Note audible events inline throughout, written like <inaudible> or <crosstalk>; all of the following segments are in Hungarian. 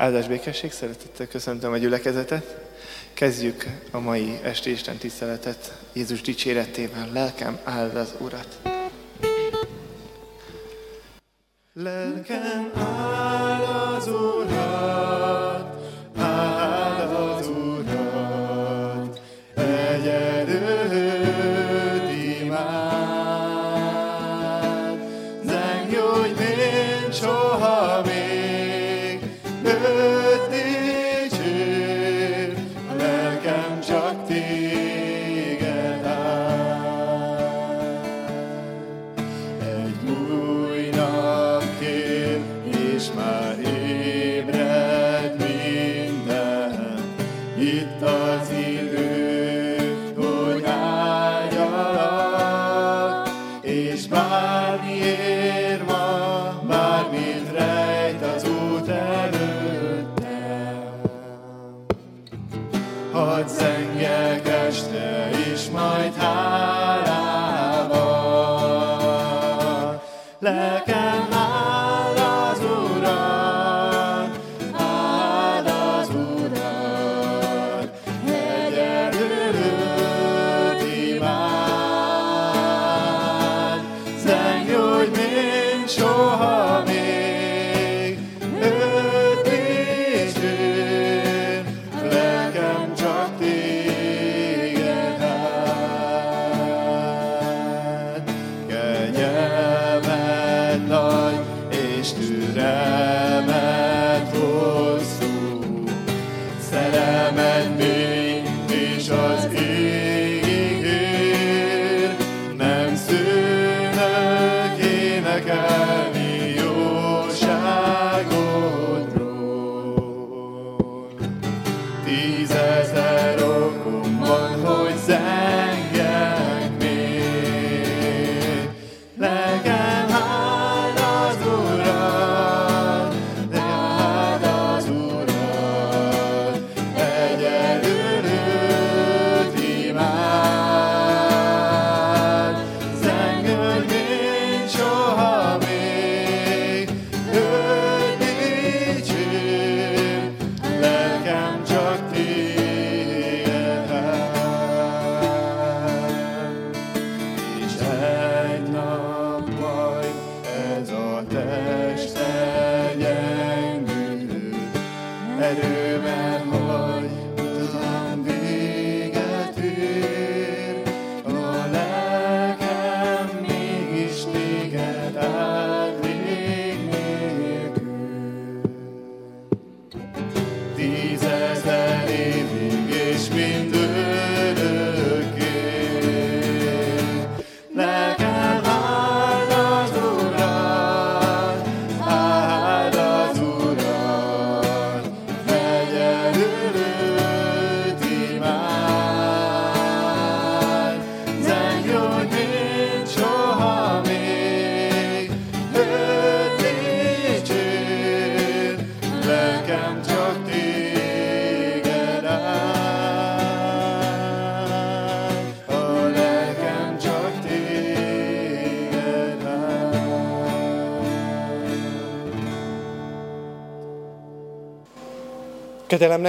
Áldás békesség, szeretettel köszöntöm a gyülekezetet. Kezdjük a mai esti Isten tiszteletet Jézus dicséretével. Lelkem áld az Urat. Lelkem áld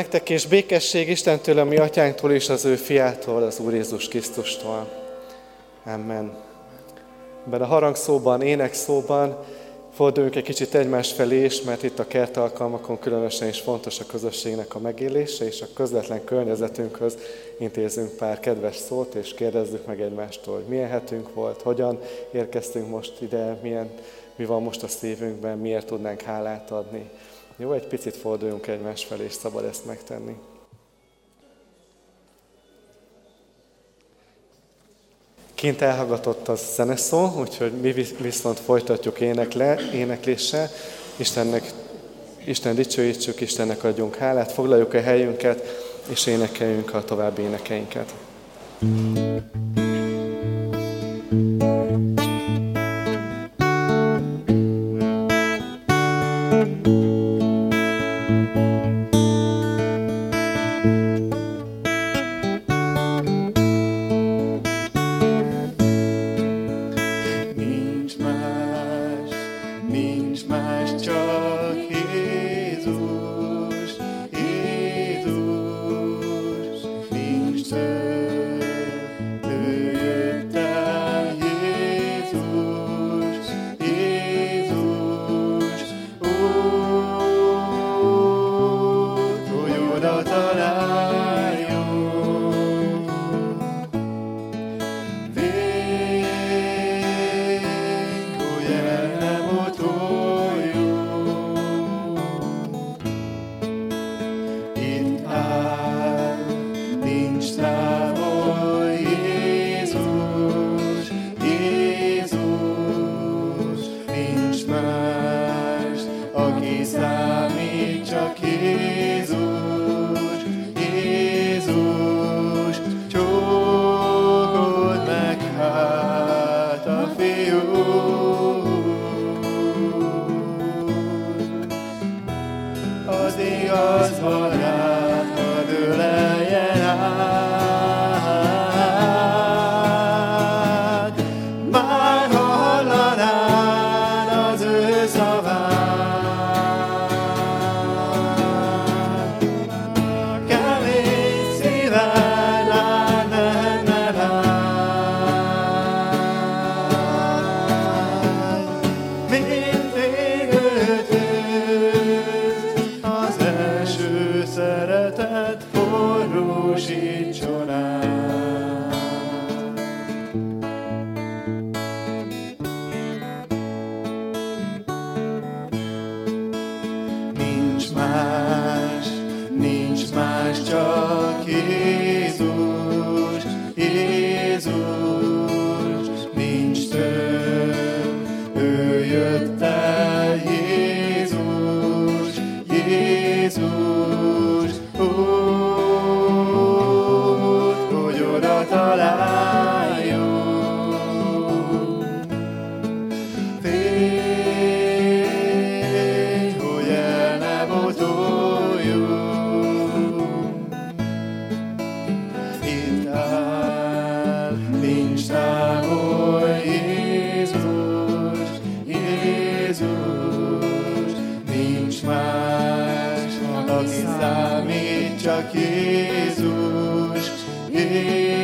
nektek és békesség Istentől, a mi atyánktól és az ő fiától, az Úr Jézus Krisztustól. Amen. Ebben a harangszóban, énekszóban forduljunk egy kicsit egymás felé is, mert itt a kert alkalmakon különösen is fontos a közösségnek a megélése, és a közvetlen környezetünkhöz intézünk pár kedves szót, és kérdezzük meg egymástól, hogy milyen hetünk volt, hogyan érkeztünk most ide, milyen, mi van most a szívünkben, miért tudnánk hálát adni. Jó, egy picit forduljunk egymás felé, és szabad ezt megtenni. Kint elhallgatott a zeneszó, úgyhogy mi visz- viszont folytatjuk énekle, énekléssel. Istennek, Isten dicsőítsük, Istennek adjunk hálát, foglaljuk a helyünket, és énekeljünk a további énekeinket. Nincs az igaz vadász. Számít, csak Jézus, Jézus,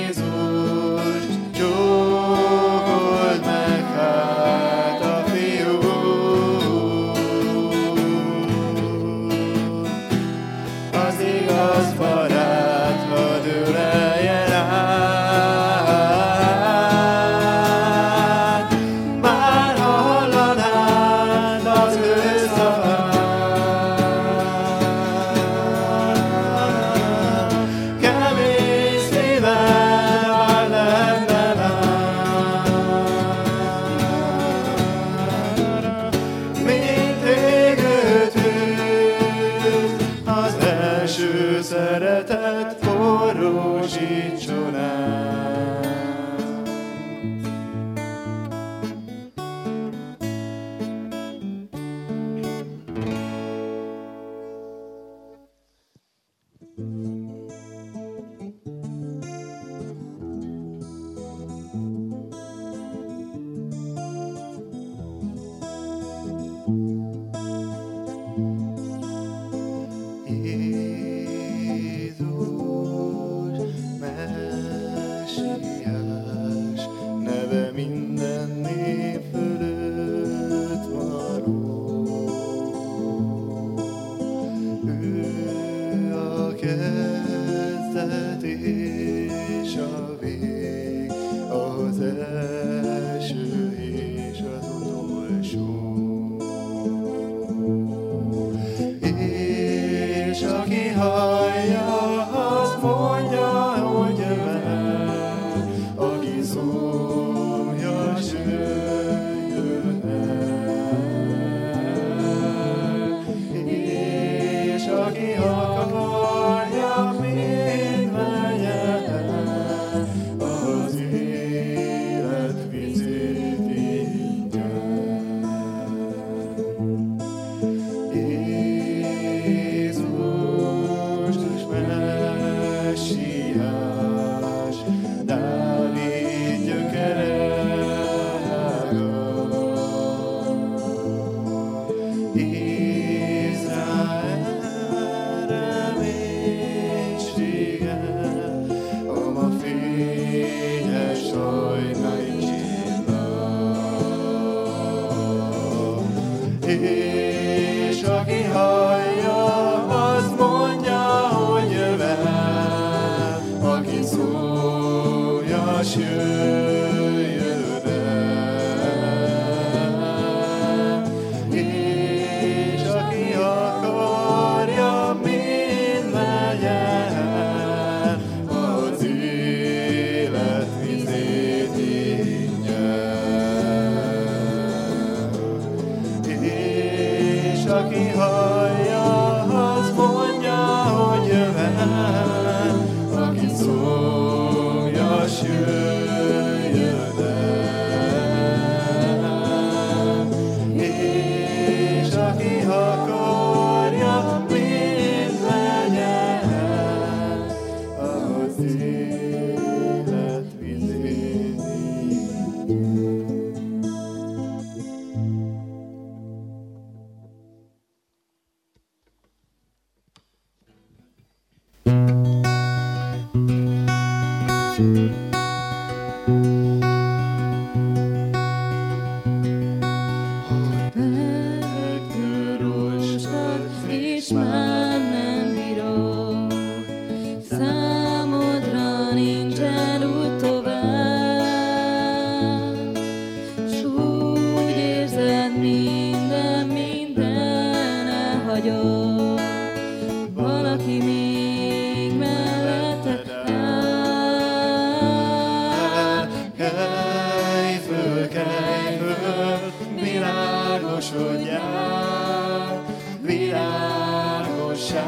virágosodjál, virágossá.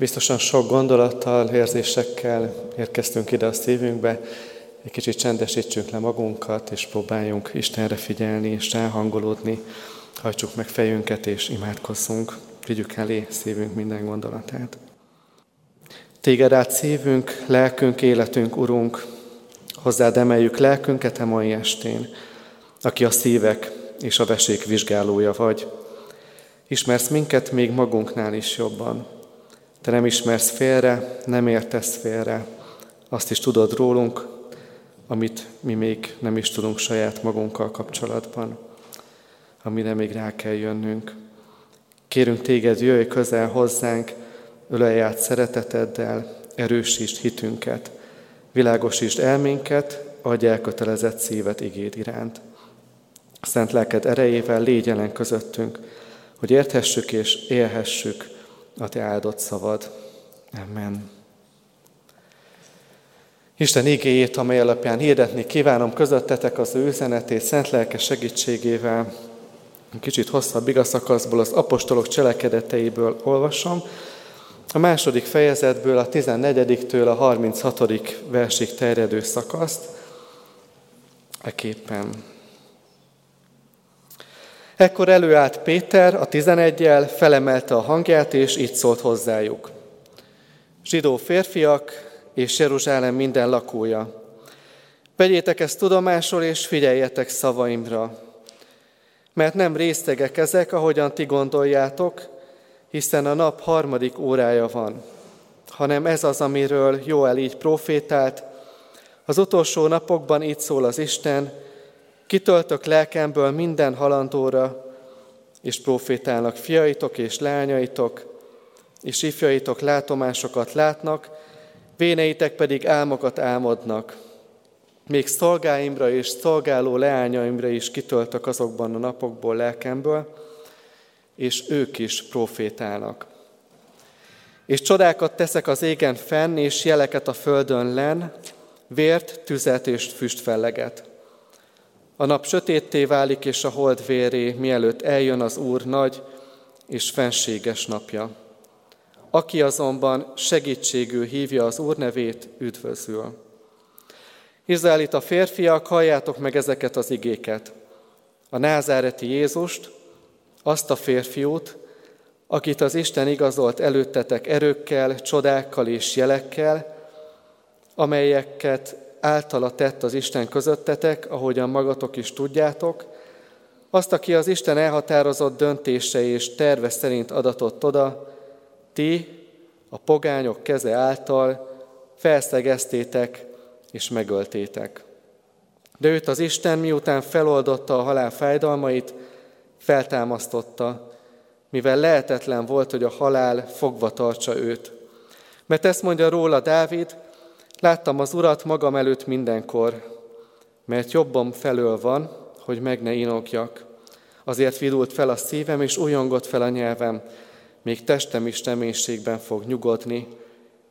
Biztosan sok gondolattal, érzésekkel érkeztünk ide a szívünkbe. Egy kicsit csendesítsünk le magunkat, és próbáljunk Istenre figyelni, és ráhangolódni. Hajtsuk meg fejünket, és imádkozzunk. Vigyük elé szívünk minden gondolatát. Téged át szívünk, lelkünk, életünk, Urunk, hozzád emeljük lelkünket a mai estén, aki a szívek és a vesék vizsgálója vagy. Ismersz minket még magunknál is jobban. Te nem ismersz félre, nem értesz félre. Azt is tudod rólunk, amit mi még nem is tudunk saját magunkkal kapcsolatban, amire még rá kell jönnünk. Kérünk téged, jöjj közel hozzánk, ölelj át szereteteddel, erősítsd hitünket, világosítsd elménket, adj elkötelezett szívet igéd iránt. Szent lelked erejével légy jelen közöttünk, hogy érthessük és élhessük a Te áldott szavad. Amen. Isten igéjét, amely alapján hirdetni kívánom közöttetek az ő üzenetét szent lelke segítségével. Kicsit hosszabb igazszakaszból az apostolok cselekedeteiből olvasom. A második fejezetből a 14-től a 36. versig terjedő szakaszt. Eképpen Ekkor előállt Péter a tizenegyel, felemelte a hangját, és így szólt hozzájuk. Zsidó férfiak és Jeruzsálem minden lakója, vegyétek ezt tudomásul, és figyeljetek szavaimra, mert nem résztegek ezek, ahogyan ti gondoljátok, hiszen a nap harmadik órája van, hanem ez az, amiről Joel így profétált, az utolsó napokban így szól az Isten, kitöltök lelkemből minden halandóra, és profétálnak fiaitok és lányaitok, és ifjaitok látomásokat látnak, véneitek pedig álmokat álmodnak. Még szolgáimra és szolgáló leányaimra is kitöltök azokban a napokból lelkemből, és ők is profétálnak. És csodákat teszek az égen fenn, és jeleket a földön len, vért, tüzet és füstfelleget. A nap sötétté válik, és a hold véré, mielőtt eljön az Úr nagy és fenséges napja. Aki azonban segítségül hívja az Úr nevét, üdvözül. Izraelita férfiak, halljátok meg ezeket az igéket. A názáreti Jézust, azt a férfiút, akit az Isten igazolt előttetek erőkkel, csodákkal és jelekkel, amelyeket általa tett az Isten közöttetek, ahogyan magatok is tudjátok, azt, aki az Isten elhatározott döntése és terve szerint adatott oda, ti, a pogányok keze által felszegeztétek és megöltétek. De őt az Isten miután feloldotta a halál fájdalmait, feltámasztotta, mivel lehetetlen volt, hogy a halál fogva tartsa őt. Mert ezt mondja róla Dávid, láttam az Urat magam előtt mindenkor, mert jobbom felől van, hogy meg ne inogjak. Azért vidult fel a szívem, és újongott fel a nyelvem, még testem is reménységben fog nyugodni,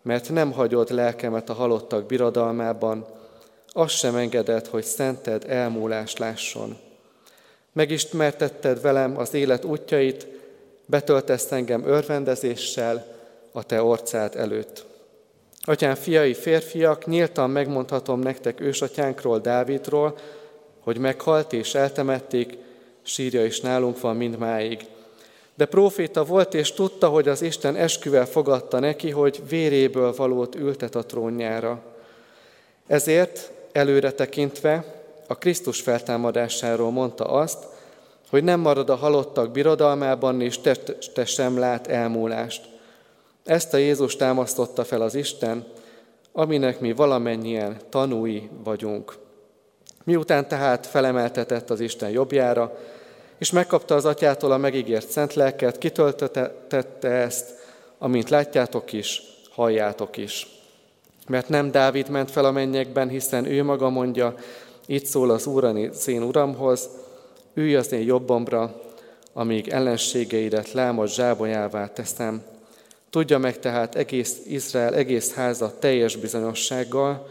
mert nem hagyod lelkemet a halottak birodalmában, azt sem engedett, hogy szented elmúlást lásson. Megismertetted velem az élet útjait, betöltesz engem örvendezéssel a te orcád előtt. Atyám fiai, férfiak, nyíltan megmondhatom nektek ősatyánkról, Dávidról, hogy meghalt és eltemették, sírja is nálunk van mindmáig. De próféta volt, és tudta, hogy az Isten esküvel fogadta neki, hogy véréből valót ültet a trónjára. Ezért előre tekintve a Krisztus feltámadásáról mondta azt, hogy nem marad a halottak birodalmában, és te, te sem lát elmúlást. Ezt a Jézus támasztotta fel az Isten, aminek mi valamennyien tanúi vagyunk. Miután tehát felemeltetett az Isten jobbjára, és megkapta az atyától a megígért szent lelket, kitöltötte ezt, amint látjátok is, halljátok is. Mert nem Dávid ment fel a mennyekben, hiszen ő maga mondja, itt szól az Úr az én Uramhoz, ülj az én jobbomra, amíg ellenségeidet lámos zsábonyává teszem. Tudja meg tehát egész Izrael, egész háza teljes bizonyossággal,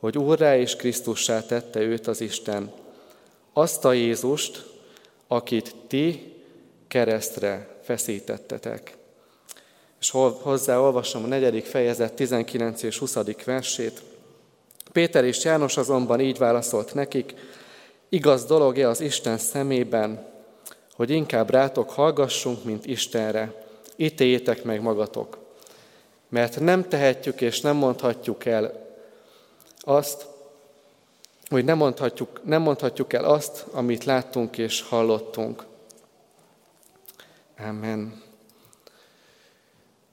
hogy Úrrá és Krisztussá tette őt az Isten. Azt a Jézust, akit ti keresztre feszítettetek. És hozzá olvasom a negyedik fejezet 19 és 20. versét. Péter és János azonban így válaszolt nekik, igaz dolog-e az Isten szemében, hogy inkább rátok hallgassunk, mint Istenre. Ítéljétek meg magatok. Mert nem tehetjük és nem mondhatjuk el azt, hogy nem mondhatjuk, nem mondhatjuk el azt, amit láttunk és hallottunk. Amen.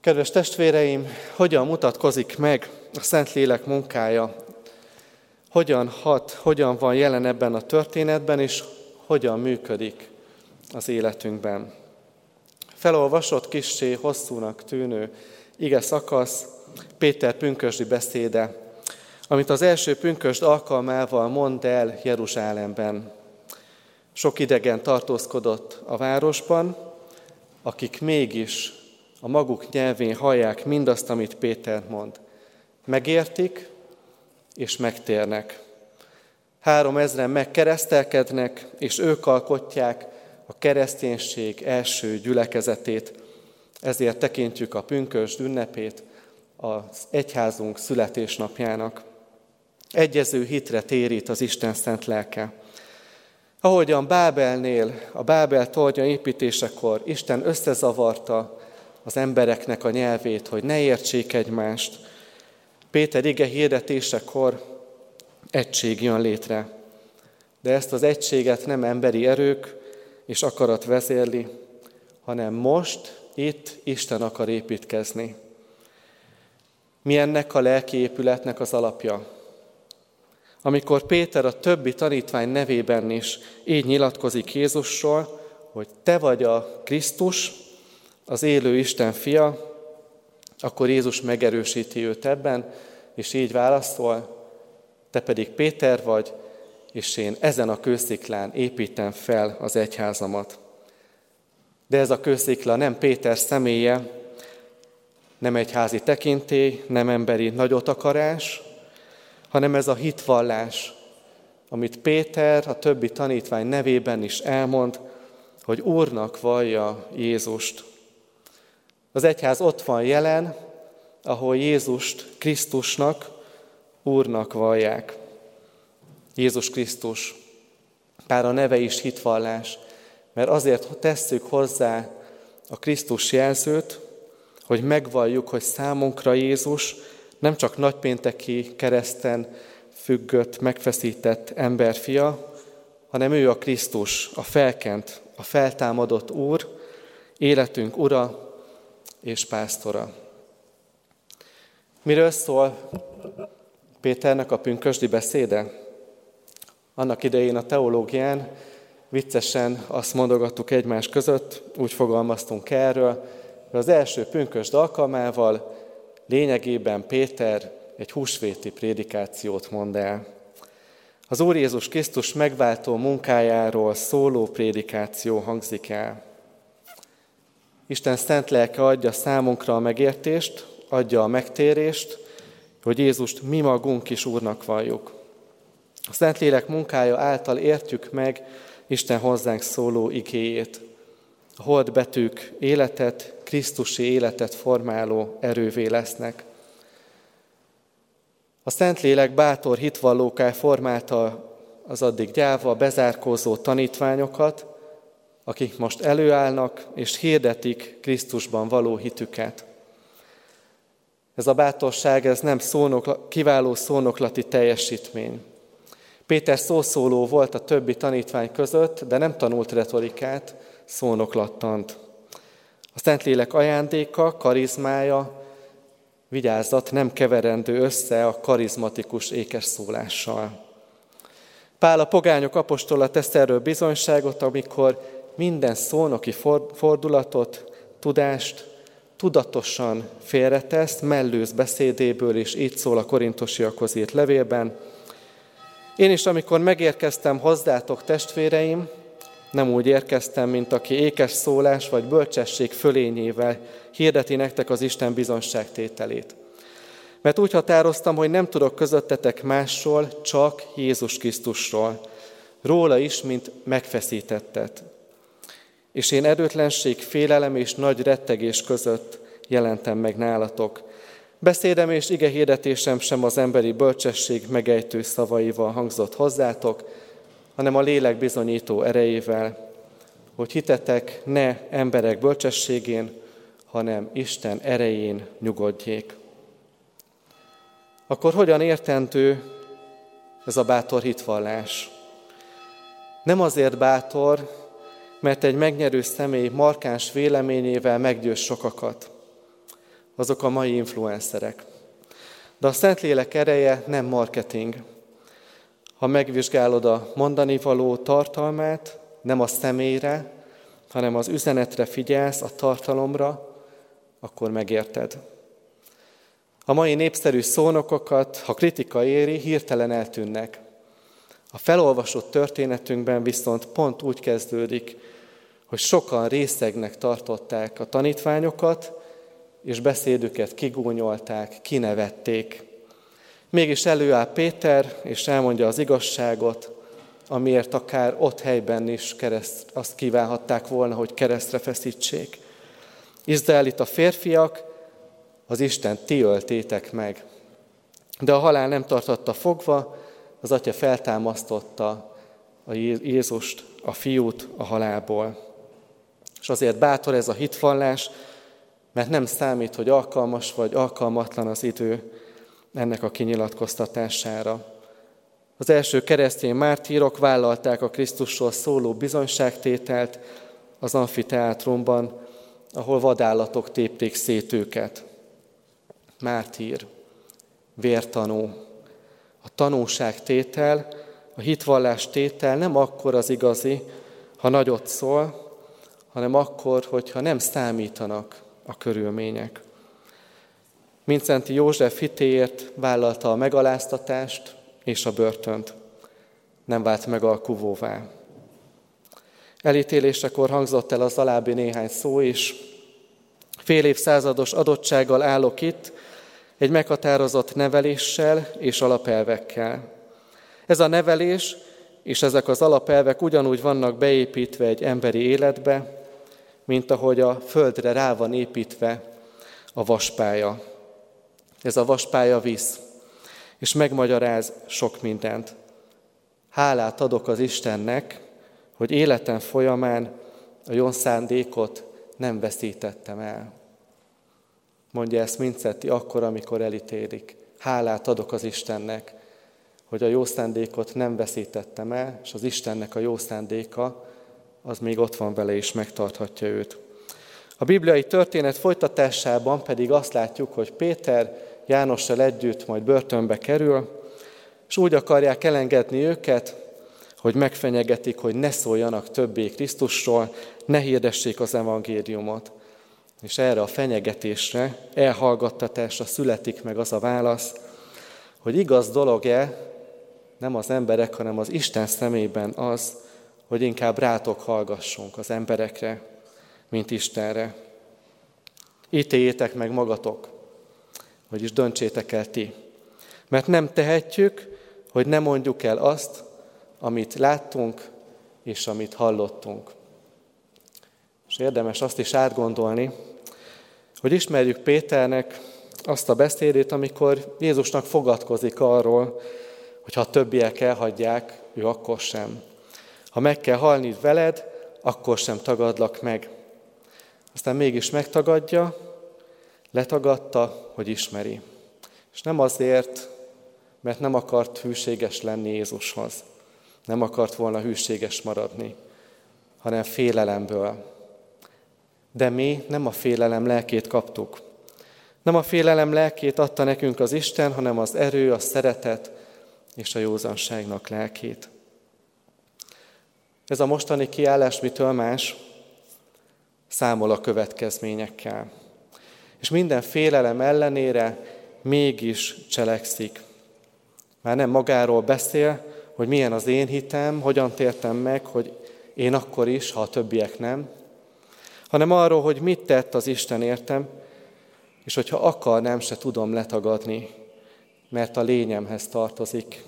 Kedves testvéreim, hogyan mutatkozik meg a Szentlélek munkája? Hogyan hat, hogyan van jelen ebben a történetben, és hogyan működik az életünkben? Felolvasott kissé hosszúnak tűnő ige szakasz, Péter pünkösdi beszéde amit az első pünkösd alkalmával mond el Jeruzsálemben. Sok idegen tartózkodott a városban, akik mégis a maguk nyelvén hallják mindazt, amit Péter mond. Megértik és megtérnek. Három ezren megkeresztelkednek, és ők alkotják a kereszténység első gyülekezetét. Ezért tekintjük a pünkösd ünnepét az egyházunk születésnapjának egyező hitre térít az Isten szent lelke. Ahogyan Bábelnél, a Bábel tornya építésekor Isten összezavarta az embereknek a nyelvét, hogy ne értsék egymást, Péter ige hirdetésekor egység jön létre. De ezt az egységet nem emberi erők és akarat vezérli, hanem most, itt Isten akar építkezni. Mi ennek a lelki épületnek az alapja? Amikor Péter a többi tanítvány nevében is így nyilatkozik Jézusról, hogy te vagy a Krisztus, az élő Isten fia, akkor Jézus megerősíti őt ebben, és így válaszol, te pedig Péter vagy, és én ezen a kősziklán építem fel az egyházamat. De ez a kőszikla nem Péter személye, nem egy házi tekintély, nem emberi nagyot akarás, hanem ez a hitvallás, amit Péter a többi tanítvány nevében is elmond, hogy Úrnak vallja Jézust. Az egyház ott van jelen, ahol Jézust Krisztusnak, Úrnak vallják. Jézus Krisztus, pár a neve is hitvallás, mert azért tesszük hozzá a Krisztus jelzőt, hogy megvalljuk, hogy számunkra Jézus nem csak nagypénteki kereszten függött, megfeszített emberfia, hanem ő a Krisztus, a felkent, a feltámadott Úr, életünk Ura és Pásztora. Miről szól Péternek a pünkösdi beszéde? Annak idején a teológián viccesen azt mondogattuk egymás között, úgy fogalmaztunk erről, hogy az első pünkösd alkalmával lényegében Péter egy húsvéti prédikációt mond el. Az Úr Jézus Krisztus megváltó munkájáról szóló prédikáció hangzik el. Isten szent lelke adja számunkra a megértést, adja a megtérést, hogy Jézust mi magunk is Úrnak valljuk. A Szentlélek munkája által értjük meg Isten hozzánk szóló igéjét. A holdbetűk életet, Krisztusi életet formáló erővé lesznek. A Szentlélek bátor hitvallóká formálta az addig gyáva, bezárkózó tanítványokat, akik most előállnak és hirdetik Krisztusban való hitüket. Ez a bátorság, ez nem szónok, kiváló szónoklati teljesítmény. Péter szószóló volt a többi tanítvány között, de nem tanult retorikát, szónoklattant. A Szentlélek ajándéka, karizmája, vigyázat nem keverendő össze a karizmatikus ékes szólással. Pál a pogányok apostola tesz erről bizonyságot, amikor minden szónoki fordulatot, tudást, tudatosan félretesz, mellőz beszédéből, és így szól a korintosiakhoz írt levélben. Én is, amikor megérkeztem hozzátok, testvéreim, nem úgy érkeztem, mint aki ékes szólás vagy bölcsesség fölényével hirdeti nektek az Isten bizonságtételét. Mert úgy határoztam, hogy nem tudok közöttetek másról, csak Jézus Krisztusról. Róla is, mint megfeszítettet és én erőtlenség, félelem és nagy rettegés között jelentem meg nálatok. Beszédem és ige hirdetésem sem az emberi bölcsesség megejtő szavaival hangzott hozzátok, hanem a lélek bizonyító erejével, hogy hitetek ne emberek bölcsességén, hanem Isten erején nyugodjék. Akkor hogyan értendő ez a bátor hitvallás? Nem azért bátor, mert egy megnyerő személy markáns véleményével meggyőz sokakat. Azok a mai influencerek. De a Szentlélek ereje nem marketing. Ha megvizsgálod a mondani való tartalmát, nem a személyre, hanem az üzenetre figyelsz, a tartalomra, akkor megérted. A mai népszerű szónokokat, ha kritika éri, hirtelen eltűnnek. A felolvasott történetünkben viszont pont úgy kezdődik, hogy sokan részegnek tartották a tanítványokat, és beszédüket kigúnyolták, kinevették. Mégis előáll Péter, és elmondja az igazságot, amiért akár ott helyben is kereszt, azt kívánhatták volna, hogy keresztre feszítsék. a férfiak, az Isten ti öltétek meg. De a halál nem tartotta fogva, az atya feltámasztotta, a Jézust, a fiút a halálból. És azért bátor ez a hitvallás, mert nem számít, hogy alkalmas vagy alkalmatlan az idő ennek a kinyilatkoztatására. Az első keresztény mártírok vállalták a Krisztusról szóló bizonyságtételt az amfiteátrumban, ahol vadállatok tépték szét őket. Mártír, vértanú. A tanúság a hitvallás tétel nem akkor az igazi, ha nagyot szól, hanem akkor, hogyha nem számítanak a körülmények. Mincenti József hitéért vállalta a megaláztatást és a börtönt. Nem vált megalkuvóvá. Elítélésekor hangzott el az alábbi néhány szó is. Fél évszázados adottsággal állok itt, egy meghatározott neveléssel és alapelvekkel. Ez a nevelés és ezek az alapelvek ugyanúgy vannak beépítve egy emberi életbe, mint ahogy a földre rá van építve a vaspálya. Ez a vaspálya visz, és megmagyaráz sok mindent. Hálát adok az Istennek, hogy életem folyamán a jó szándékot nem veszítettem el. Mondja ezt Mincetti akkor, amikor elítélik. Hálát adok az Istennek, hogy a jó szándékot nem veszítettem el, és az Istennek a jó szándéka az még ott van vele, és megtarthatja őt. A bibliai történet folytatásában pedig azt látjuk, hogy Péter Jánossal együtt majd börtönbe kerül, és úgy akarják elengedni őket, hogy megfenyegetik, hogy ne szóljanak többé Krisztusról, ne hirdessék az evangéliumot. És erre a fenyegetésre, elhallgattatásra születik meg az a válasz, hogy igaz dolog-e, nem az emberek, hanem az Isten szemében az, hogy inkább rátok hallgassunk az emberekre, mint Istenre. Ítéljétek meg magatok, vagyis döntsétek el ti. Mert nem tehetjük, hogy ne mondjuk el azt, amit láttunk és amit hallottunk. És érdemes azt is átgondolni, hogy ismerjük Péternek azt a beszédét, amikor Jézusnak fogadkozik arról, hogy ha többiek elhagyják, ő akkor sem. Ha meg kell halni veled, akkor sem tagadlak meg. Aztán mégis megtagadja, letagadta, hogy ismeri. És nem azért, mert nem akart hűséges lenni Jézushoz. Nem akart volna hűséges maradni, hanem félelemből. De mi nem a félelem lelkét kaptuk. Nem a félelem lelkét adta nekünk az Isten, hanem az erő, a szeretet és a józanságnak lelkét. Ez a mostani kiállás mitől más? Számol a következményekkel. És minden félelem ellenére mégis cselekszik. Már nem magáról beszél, hogy milyen az én hitem, hogyan tértem meg, hogy én akkor is, ha a többiek nem, hanem arról, hogy mit tett az Isten értem, és hogyha akar, nem se tudom letagadni, mert a lényemhez tartozik.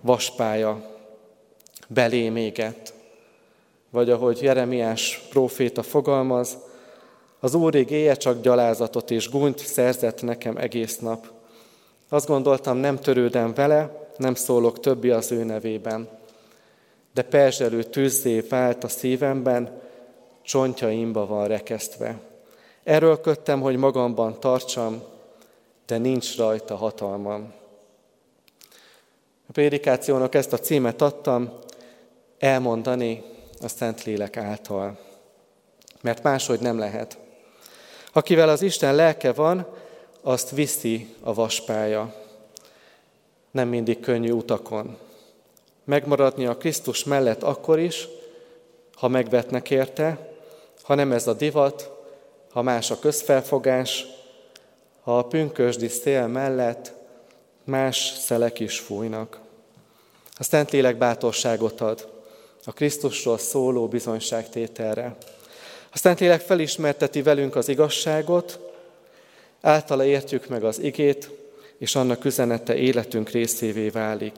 Vaspája, belém égett. Vagy ahogy Jeremiás próféta fogalmaz, az Úrig éje csak gyalázatot és gúnyt szerzett nekem egész nap. Azt gondoltam, nem törődem vele, nem szólok többi az ő nevében. De perzselő tűzzé vált a szívemben, csontjaimba van rekesztve. Erről köttem, hogy magamban tartsam, de nincs rajta hatalmam. A prédikációnak ezt a címet adtam, elmondani a Szentlélek által. Mert máshogy nem lehet. Akivel az Isten lelke van, azt viszi a vaspája. Nem mindig könnyű utakon. Megmaradni a Krisztus mellett akkor is, ha megvetnek érte, ha nem ez a divat, ha más a közfelfogás, ha a pünkösdi szél mellett más szelek is fújnak. A Szentlélek bátorságot ad a Krisztusról szóló bizonyságtételre. A Szentlélek felismerteti velünk az igazságot, általa értjük meg az igét, és annak üzenete életünk részévé válik.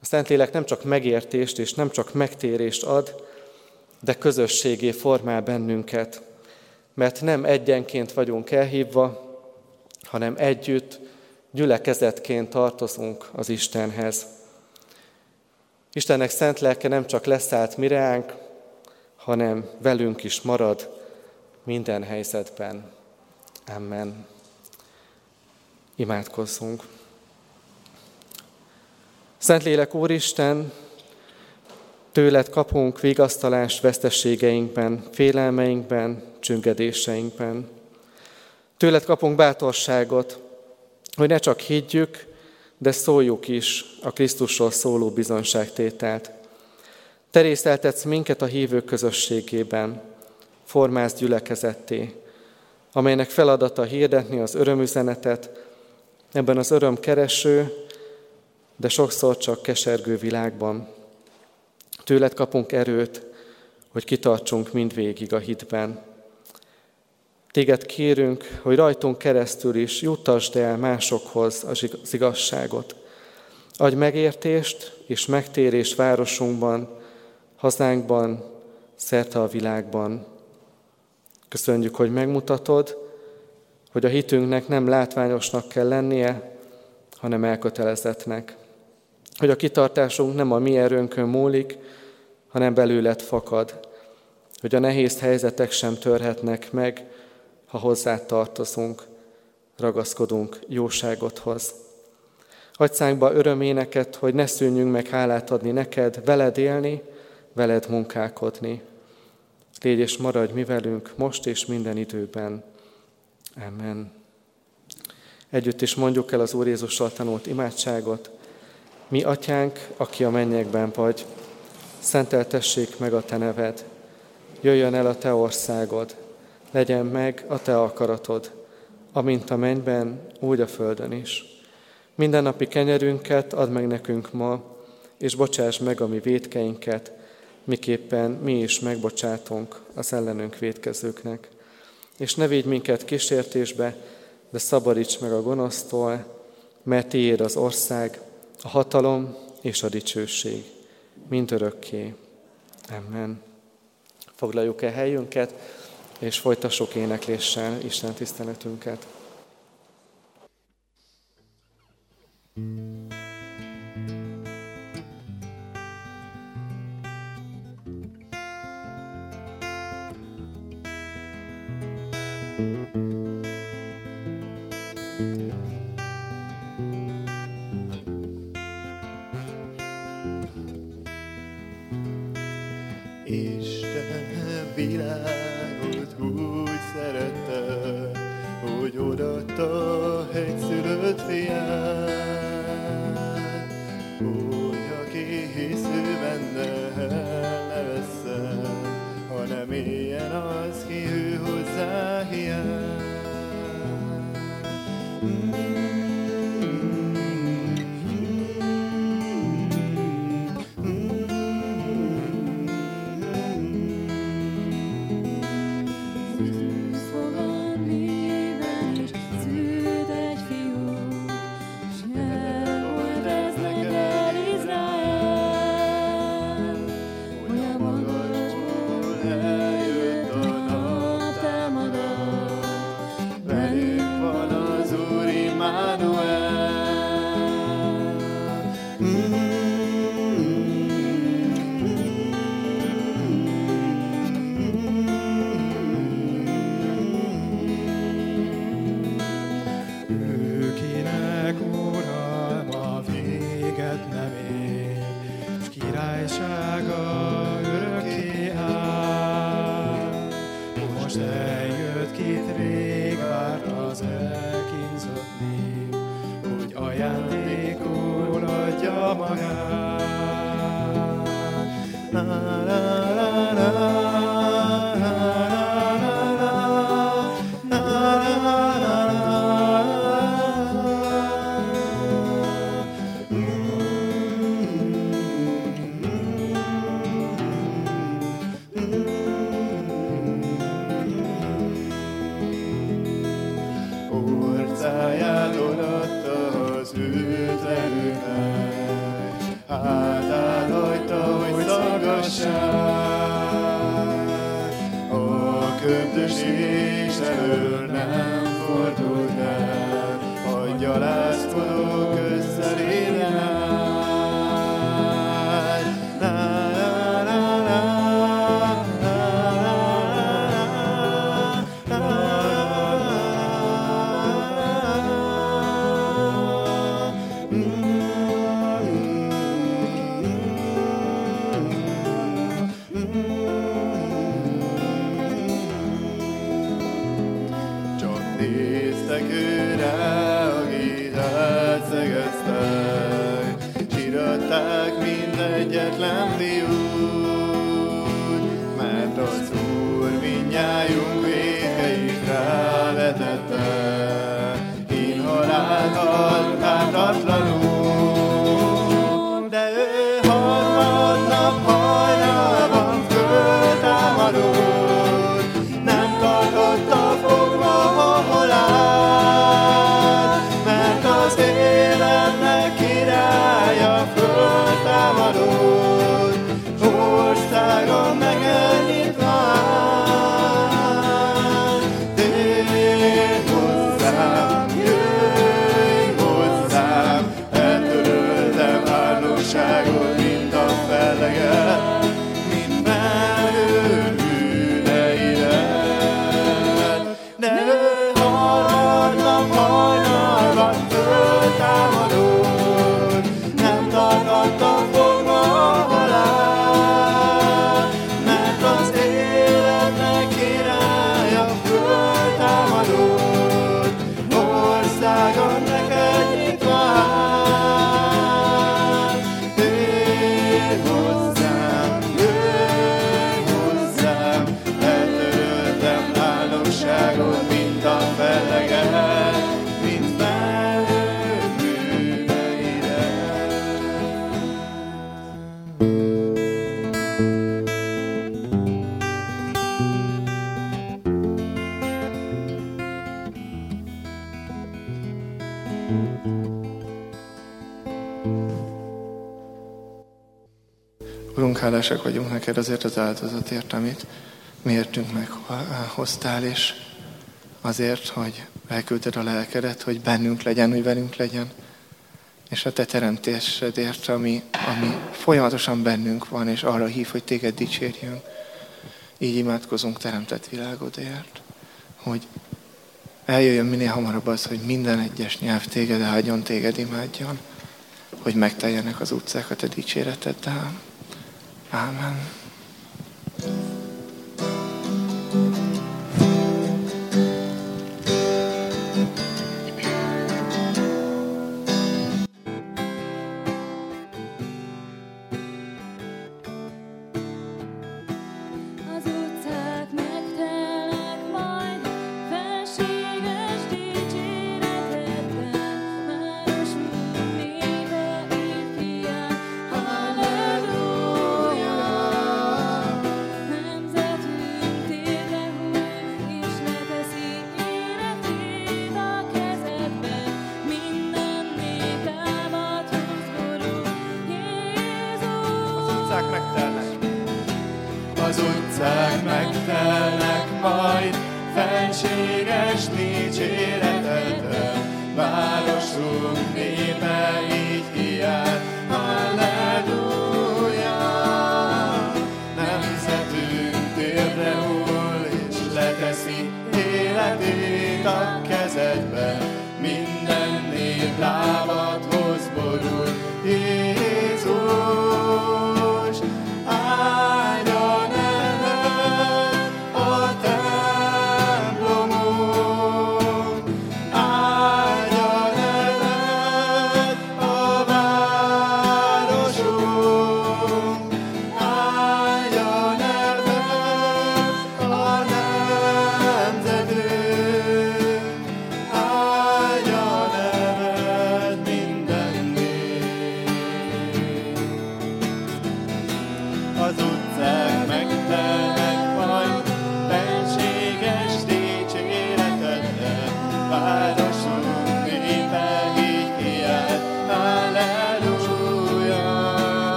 A Szentlélek nem csak megértést és nem csak megtérést ad, de közösségé formál bennünket, mert nem egyenként vagyunk elhívva, hanem együtt, gyülekezetként tartozunk az Istenhez. Istennek szent lelke nem csak leszállt mireánk, hanem velünk is marad minden helyzetben. Amen. Imádkozzunk. Szentlélek Úristen, tőled kapunk vigasztalást vesztességeinkben, félelmeinkben, csüngedéseinkben. Tőled kapunk bátorságot, hogy ne csak higgyük, de szóljuk is a Krisztusról szóló bizonságtételt. Te részeltetsz minket a hívők közösségében, formász gyülekezetté, amelynek feladata hirdetni az örömüzenetet ebben az örömkereső, de sokszor csak kesergő világban. Tőled kapunk erőt, hogy kitartsunk mindvégig a hitben. Téged kérünk, hogy rajtunk keresztül is juttasd el másokhoz az igazságot. Adj megértést és megtérés városunkban, hazánkban, szerte a világban. Köszönjük, hogy megmutatod, hogy a hitünknek nem látványosnak kell lennie, hanem elkötelezettnek. Hogy a kitartásunk nem a mi erőnkön múlik, hanem belőled fakad. Hogy a nehéz helyzetek sem törhetnek meg, ha hozzá tartozunk, ragaszkodunk jóságodhoz. Hagy szánkba öröméneket, hogy ne szűnjünk meg hálát adni neked, veled élni, veled munkálkodni. Légy és maradj mi velünk most és minden időben. Amen. Együtt is mondjuk el az Úr Jézussal tanult imádságot. Mi, Atyánk, aki a mennyekben vagy, szenteltessék meg a Te neved. Jöjjön el a Te országod, legyen meg a Te akaratod, amint a mennyben, úgy a földön is. Minden napi kenyerünket add meg nekünk ma, és bocsáss meg a mi védkeinket, miképpen mi is megbocsátunk az ellenünk védkezőknek. És ne védj minket kísértésbe, de szabadíts meg a gonosztól, mert tiéd az ország, a hatalom és a dicsőség, mind örökké. Amen. Foglaljuk el helyünket, és folytassuk énekléssel Isten tiszteletünket. thank you hogy odatta egy szülött fiát, hogy aki hisz ő benne ne vesszen, hanem éljen az, ki ő hozzá hiány. hálásak vagyunk neked azért az áldozatért, amit miértünk meghoztál, és azért, hogy elküldted a lelkedet, hogy bennünk legyen, hogy velünk legyen, és a te teremtésedért, ami, ami folyamatosan bennünk van, és arra hív, hogy téged dicsérjünk. Így imádkozunk teremtett világodért, hogy eljöjjön minél hamarabb az, hogy minden egyes nyelv téged áldjon, téged imádjon, hogy megteljenek az utcák a te dicséreteddel. Amen.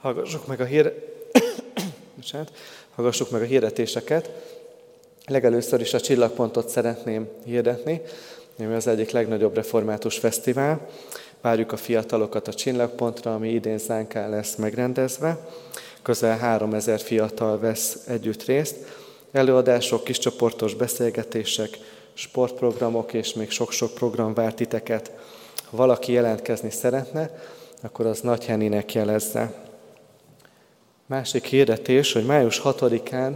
Hallgassuk meg a hír... <coughs> Hallgassuk meg a hirdetéseket. Legelőször is a Csillagpontot szeretném hirdetni, ami az egyik legnagyobb református fesztivál. Várjuk a fiatalokat a Csillagpontra, ami idén Zánkán lesz megrendezve. Közel 3000 fiatal vesz együtt részt. Előadások, kiscsoportos beszélgetések, sportprogramok és még sok-sok program vár titeket. Ha valaki jelentkezni szeretne, akkor az Nagy Henninek jelezze. Másik hirdetés, hogy május 6-án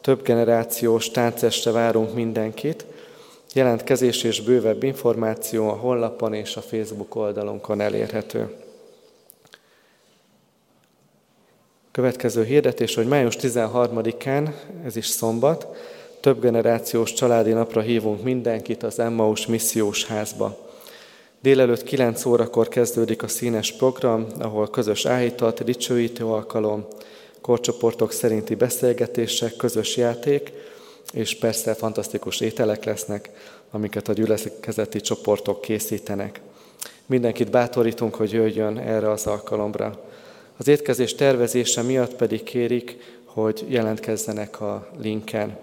több generációs táncestre várunk mindenkit. Jelentkezés és bővebb információ a honlapon és a Facebook oldalunkon elérhető. Következő hirdetés, hogy május 13-án, ez is szombat, több generációs családi napra hívunk mindenkit az Emmaus missziós házba. Délelőtt 9 órakor kezdődik a színes program, ahol közös áhítat, dicsőítő alkalom, korcsoportok szerinti beszélgetések, közös játék, és persze fantasztikus ételek lesznek, amiket a gyülekezeti csoportok készítenek. Mindenkit bátorítunk, hogy jöjjön erre az alkalomra. Az étkezés tervezése miatt pedig kérik, hogy jelentkezzenek a linken.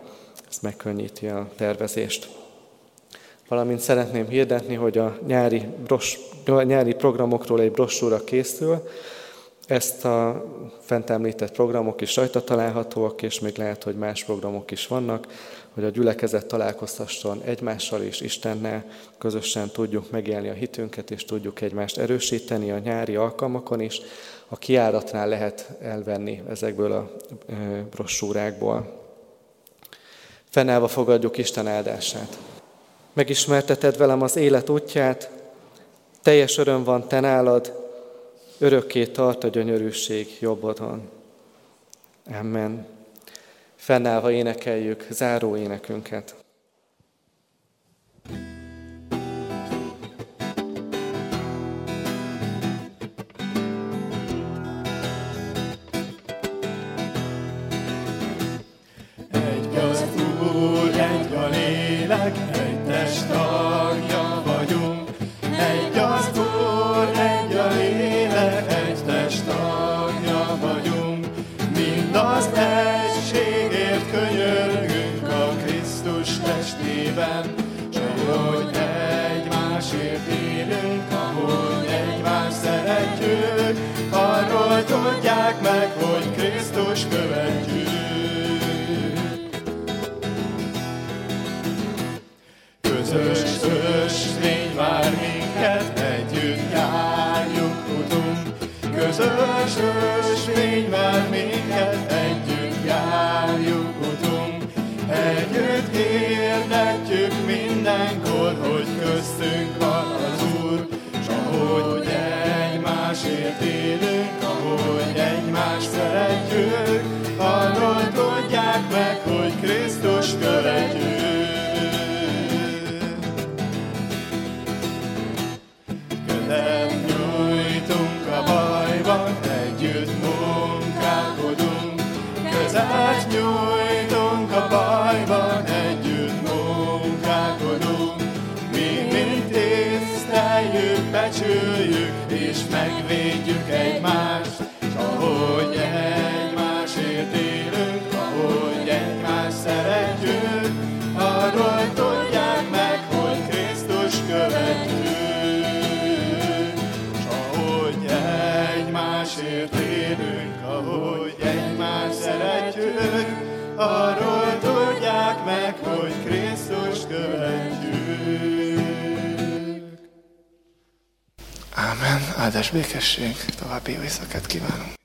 Ez megkönnyíti a tervezést. Valamint szeretném hirdetni, hogy a nyári, bros, a nyári programokról egy brossúra készül, ezt a fent említett programok is rajta találhatóak, és még lehet, hogy más programok is vannak, hogy a gyülekezet találkozhasson egymással és Istennel, közösen tudjuk megélni a hitünket, és tudjuk egymást erősíteni a nyári alkalmakon is. A kiáratnál lehet elvenni ezekből a brossúrákból. Fennállva fogadjuk Isten áldását. Megismerteted velem az élet útját, teljes öröm van te nálad, örökké tart a gyönyörűség jobbodon. Amen. Fennállva énekeljük záró énekünket. Krisztus követjük. Megvédjük egymást. Áldás békesség. További jó éjszakát kívánunk.